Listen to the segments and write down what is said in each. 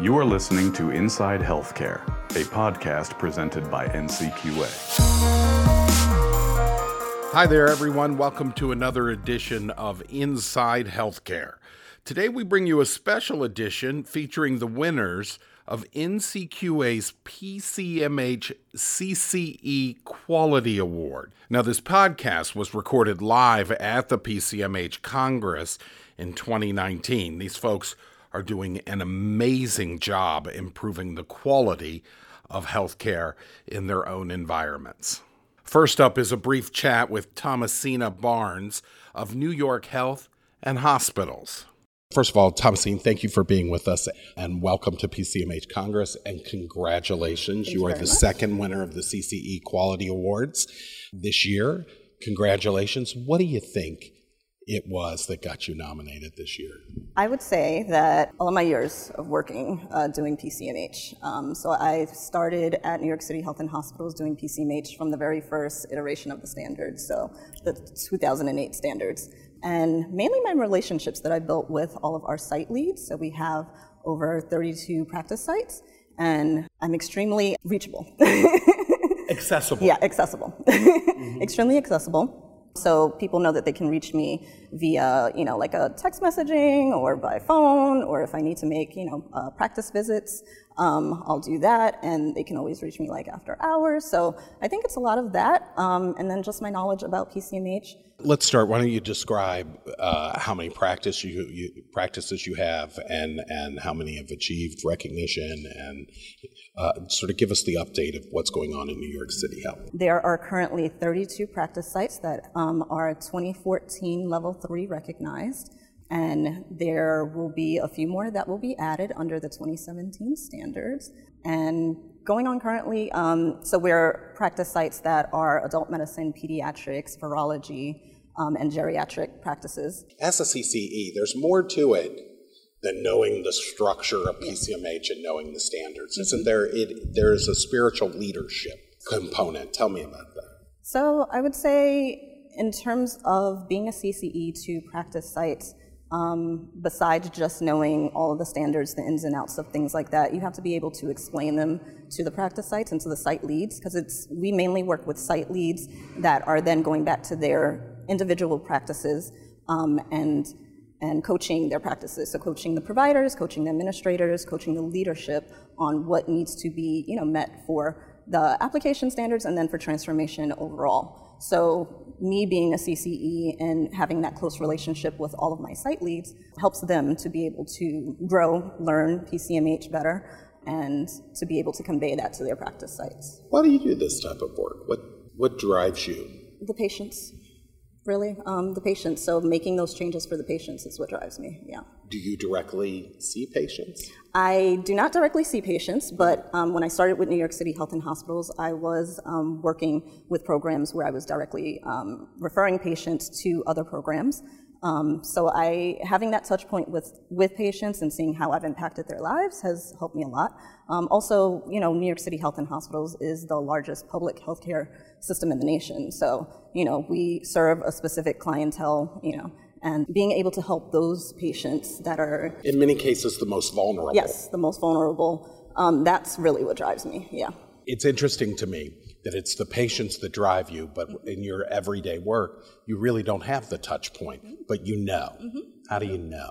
You are listening to Inside Healthcare, a podcast presented by NCQA. Hi there, everyone. Welcome to another edition of Inside Healthcare. Today, we bring you a special edition featuring the winners of NCQA's PCMH CCE Quality Award. Now, this podcast was recorded live at the PCMH Congress in 2019. These folks are doing an amazing job improving the quality of healthcare in their own environments. First up is a brief chat with Thomasene Barnes of New York Health and Hospitals. First of all, Thomasene, thank you for being with us and welcome to PCMH Congress and congratulations. Thank you are the much. second winner of the CCE Quality Awards this year. Congratulations. What do you think it was that got you nominated this year? I would say that all of my years of working uh, doing PCMH. Um, so I started at New York City Health and Hospitals doing PCMH from the very first iteration of the standards, so the 2008 standards. And mainly my relationships that I built with all of our site leads. So we have over 32 practice sites, and I'm extremely reachable. Accessible. Yeah, accessible. Extremely accessible. So people know that they can reach me via, you know, like a text messaging or by phone, or if I need to make, you know, uh, practice visits, um, I'll do that, and they can always reach me like after hours. So I think it's a lot of that, um, and then just my knowledge about PCMH. Let's start. Why don't you describe uh, how many practice you, you practices you have, and and how many have achieved recognition, and uh, sort of give us the update of what's going on in New York City Health. There are currently 32 practice sites that um, are 2014 level three recognized, and there will be a few more that will be added under the 2017 standards. And going on currently, um, so we're practice sites that are adult medicine, pediatrics, virology, um, and geriatric practices. As a CCE, there's more to it than knowing the structure of PCMH and knowing the standards. Isn't there? It there is a spiritual leadership component. Tell me about that. So I would say, in terms of being a CCE to practice sites, um, besides just knowing all of the standards, the ins and outs of things like that, you have to be able to explain them to the practice sites and to the site leads, because it's we mainly work with site leads that are then going back to their individual practices um, and and coaching their practices. So coaching the providers, coaching the administrators, coaching the leadership on what needs to be, you know, met for the application standards and then for transformation overall. So me being a CCE and having that close relationship with all of my site leads helps them to be able to grow, learn PCMH better, and to be able to convey that to their practice sites. Why do you do this type of work? What what drives you? The patients, really, um, the patients. So making those changes for the patients is what drives me. Yeah. Do you directly see patients? I do not directly see patients, but um, when I started with New York City Health and Hospitals, I was um, working with programs where I was directly um, referring patients to other programs. Um, so I having that touch point with with patients and seeing how I've impacted their lives has helped me a lot. Um, also, you know, New York City Health and Hospitals is the largest public healthcare system in the nation. So you know, we serve a specific clientele. You know. And being able to help those patients that are In many cases, the most vulnerable. Yes, the most vulnerable. Um, that's really what drives me. Yeah. It's interesting to me that it's the patients that drive you, but in your everyday work, you really don't have the touch point, but you know. How do you know?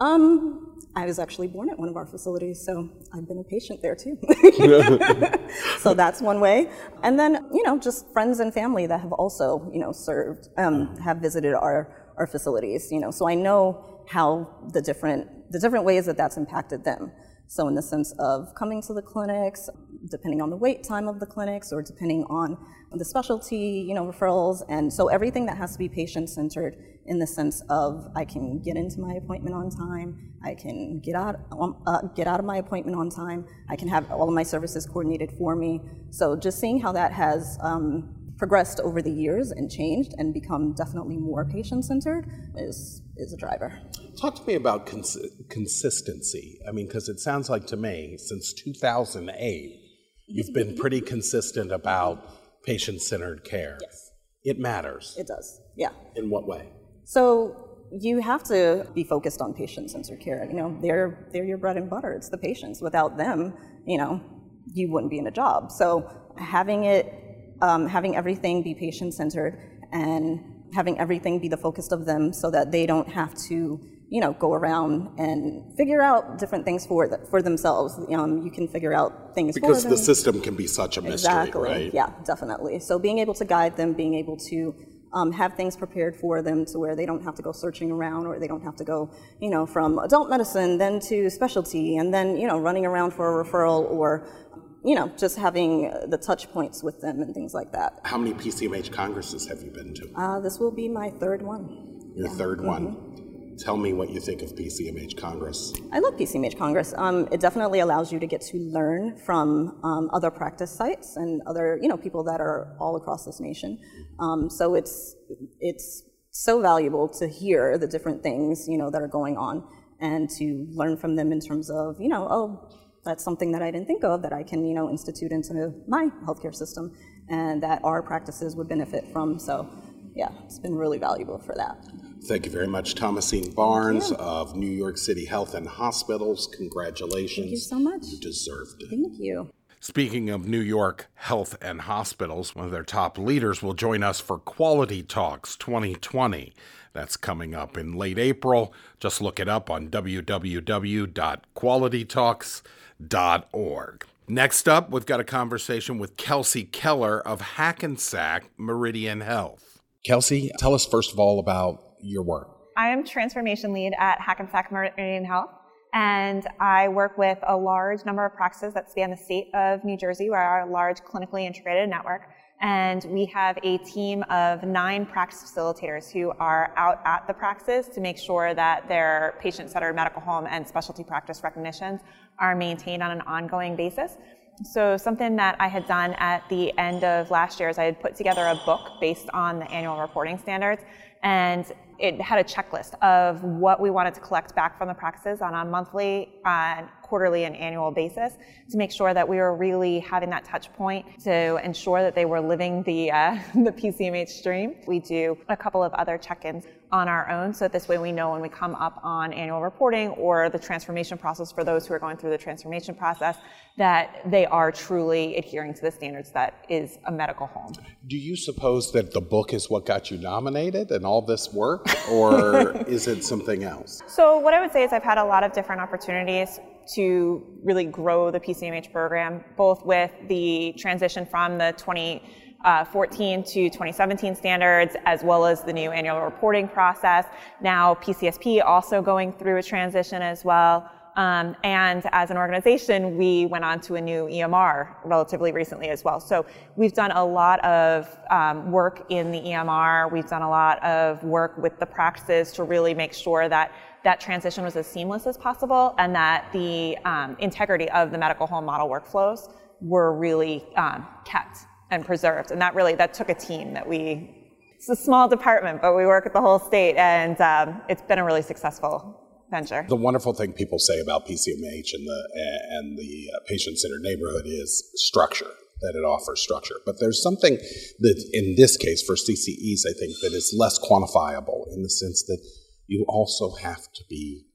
Um, I was actually born at one of our facilities, so I've been a patient there too. so that's one way. And then, you know, just friends and family that have also, you know, served, um, have visited our, our facilities, you know, so I know how the different, the different ways that that's impacted them. So in the sense of coming to the clinics, depending on the wait time of the clinics or depending on the specialty, you know, referrals. And so everything that has to be patient-centered in the sense of I can get into my appointment on time, I can get out, um, uh, get out of my appointment on time, I can have all of my services coordinated for me. So just seeing how that has um, progressed over the years and changed and become definitely more patient-centered is, is a driver. Talk to me about cons- consistency. I mean, because it sounds like to me, since 2008, you've been pretty consistent about patient centered care. Yes. It matters. It does, yeah. In what way? So you have to be focused on patient-centered care. You know, they're they're your bread and butter. It's the patients. Without them, you know, you wouldn't be in a job. So having it, um, having everything be patient-centered and having everything be the focus of them, so that they don't have to, you know, go around and figure out different things for th- for themselves. Um, you can figure out things Because the system can be such a mystery, Exactly. right? Yeah, definitely. So being able to guide them, being able to um, have things prepared for them to where they don't have to go searching around or they don't have to go, you know, from adult medicine then to specialty and then, you know, running around for a referral or, you know, just having the touch points with them and things like that. How many PCMH congresses have you been to? Uh, this will be my third one. Your third Mm-hmm. one. Tell me what you think of PCMH Congress. I love PCMH Congress. Um, it definitely allows you to get to learn from um, other practice sites and other, you know, people that are all across this nation. Um, so it's it's so valuable to hear the different things, you know, that are going on and to learn from them in terms of, you know, oh, that's something that I didn't think of that I can, you know, institute into my healthcare system and that our practices would benefit from. So, yeah, it's been really valuable for that. Thank you very much, Thomasene Barnes of New York City Health and Hospitals. Congratulations. Thank you so much. You deserved it. Thank you. Speaking of New York Health and Hospitals, one of their top leaders will join us for Quality Talks 2020. That's coming up in late April. Just look it up on www.qualitytalks.org. Next up, we've got a conversation with Kelsey Keller of Hackensack Meridian Health. Kelsey, tell us first of all about your work. I am transformation lead at Hackensack Meridian Health, and I work with a large number of practices that span the state of New Jersey. We are a large clinically integrated network, and we have a team of nine practice facilitators who are out at the practices to make sure that their patient-centered medical home and specialty practice recognitions are maintained on an ongoing basis. So something that I had done at the end of last year is I had put together a book based on the annual reporting standards, and it had a checklist of what we wanted to collect back from the practices on a monthly, uh, quarterly, and annual basis to make sure that we were really having that touch point to ensure that they were living the uh, the PCMH stream. We do a couple of other check-ins on our own, so that this way we know when we come up on annual reporting or the transformation process for those who are going through the transformation process that they are truly adhering to the standards that is a medical home. Do you suppose that the book is what got you nominated and all this work, or is it something else? So what I would say is I've had a lot of different opportunities to really grow the PCMH program, both with the transition from the 2014 to 2017 standards, as well as the new annual reporting process. Now PCSP also going through a transition as well. Um, and as an organization, we went on to a new EMR relatively recently as well. So we've done a lot of um, work in the EMR. We've done a lot of work with the practices to really make sure that that transition was as seamless as possible and that the um, integrity of the medical home model workflows were really um, kept and preserved. And that really, that took a team that we, it's a small department, but we work with the whole state and um, it's been a really successful venture. The wonderful thing people say about PCMH and the and the uh, patient-centered neighborhood is structure that it offers structure. But there's something that in this case for CCEs, I think that is less quantifiable in the sense that you also have to be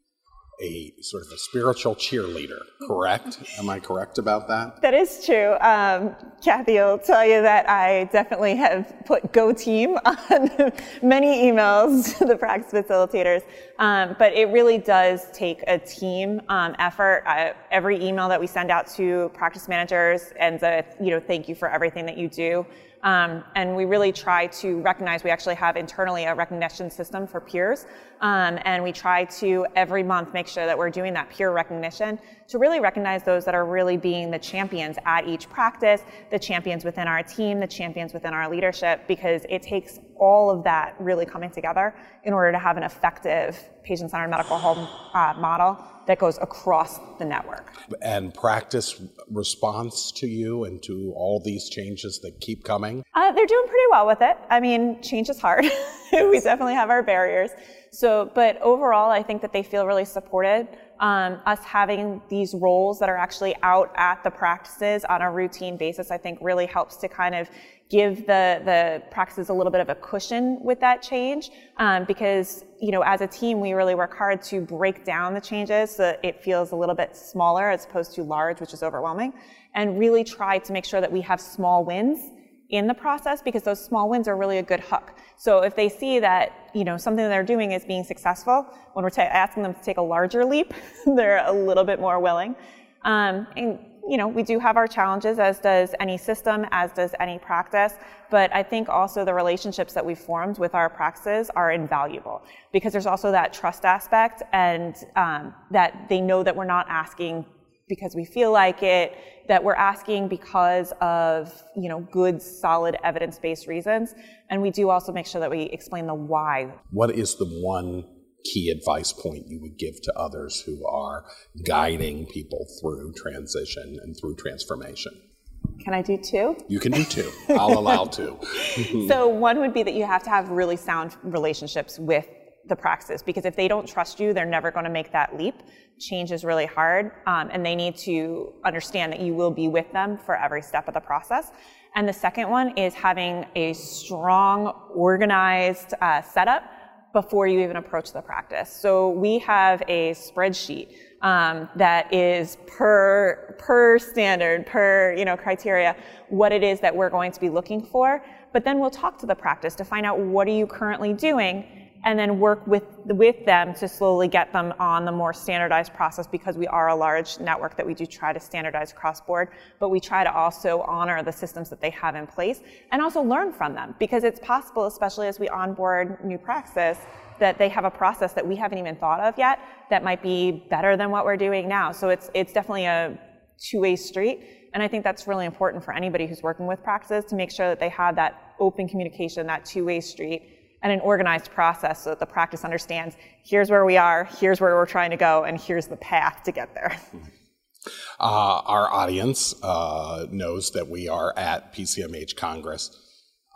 a sort of a spiritual cheerleader. Correct? Am I correct about that? That is true. Um, Kathy will tell you that I definitely have put Go Team on many emails to the practice facilitators. Um, but it really does take a team um, effort. Uh, every email that we send out to practice managers ends with, you know, thank you for everything that you do. Um, and we really try to recognize we actually have internally a recognition system for peers. Um, and we try to every month make sure that we're doing that peer recognition to really recognize those that are really being the champions at each practice, the champions within our team, the champions within our leadership, because it takes all of that really coming together in order to have an effective patient-centered medical home uh, model that goes across the network. And practice response to you and to all these changes that keep coming? Uh, they're doing pretty well with it. I mean, change is hard. we definitely have our barriers. So, but overall, I think that they feel really supported. Um, us having these roles that are actually out at the practices on a routine basis, I think really helps to kind of give the, the practices a little bit of a cushion with that change. Um, because you know as a team we really work hard to break down the changes so that it feels a little bit smaller as opposed to large which is overwhelming and really try to make sure that we have small wins in the process because those small wins are really a good hook so if they see that you know something they're doing is being successful when we're asking them to take a larger leap they're a little bit more willing um, and you know, we do have our challenges, as does any system, as does any practice. But I think also the relationships that we've formed with our practices are invaluable because there's also that trust aspect and um, that they know that we're not asking because we feel like it, that we're asking because of, you know, good, solid, evidence-based reasons. And we do also make sure that we explain the why. What is the one key advice point you would give to others who are guiding people through transition and through transformation? Can I do two? You can do two. I'll allow two. so, one would be that you have to have really sound relationships with the praxis because if they don't trust you, they're never going to make that leap. Change is really hard, um, and they need to understand that you will be with them for every step of the process. And the second one is having a strong, organized uh, setup before you even approach the practice. So we have a spreadsheet um, that is per per standard, per you know criteria, what it is that we're going to be looking for. But then we'll talk to the practice to find out what are you currently doing and then work with, with them to slowly get them on the more standardized process because we are a large network that we do try to standardize across board, but we try to also honor the systems that they have in place and also learn from them because it's possible, especially as we onboard new praxis, that they have a process that we haven't even thought of yet that might be better than what we're doing now. So it's, it's definitely a two-way street. And I think that's really important for anybody who's working with praxis to make sure that they have that open communication, that two-way street, and an organized process so that the practice understands here's where we are, here's where we're trying to go, and here's the path to get there. Uh, our audience uh, knows that we are at PCMH Congress.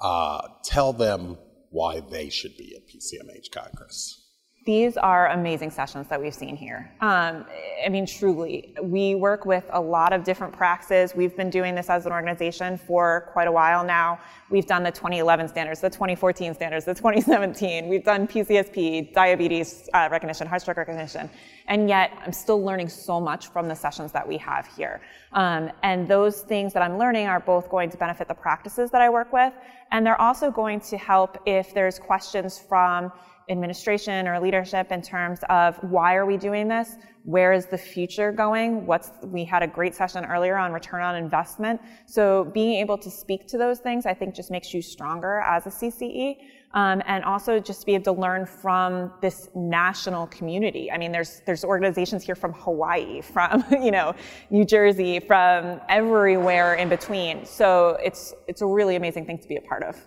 Uh, tell them why they should be at PCMH Congress. These are amazing sessions that we've seen here. Um, I mean, truly, we work with a lot of different praxis. We've been doing this as an organization for quite a while now. We've done the 2011 standards, the 2014 standards, the 2017. We've done PCSP, diabetes uh, recognition, heart stroke recognition. And yet, I'm still learning so much from the sessions that we have here. Um, and those things that I'm learning are both going to benefit the practices that I work with, and they're also going to help if there's questions from administration or leadership in terms of why are we doing this? Where is the future going? What's, we had a great session earlier on return on investment. So being able to speak to those things, I think just makes you stronger as a CCE. Um, and also just to be able to learn from this national community. I mean, there's there's organizations here from Hawaii, from you know New Jersey, from everywhere in between. So it's it's a really amazing thing to be a part of.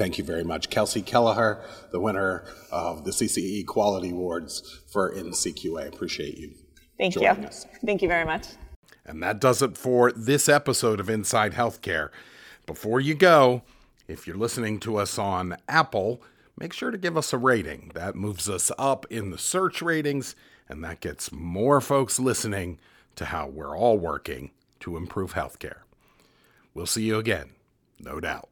Thank you very much. Kelsey Kelleher, the winner of the CCE Quality Awards for NCQA. Appreciate you. Thank you. Us. Thank you very much. And that does it for this episode of Inside Healthcare. Before you go, if you're listening to us on Apple, make sure to give us a rating. That moves us up in the search ratings, and that gets more folks listening to how we're all working to improve healthcare. We'll see you again, no doubt.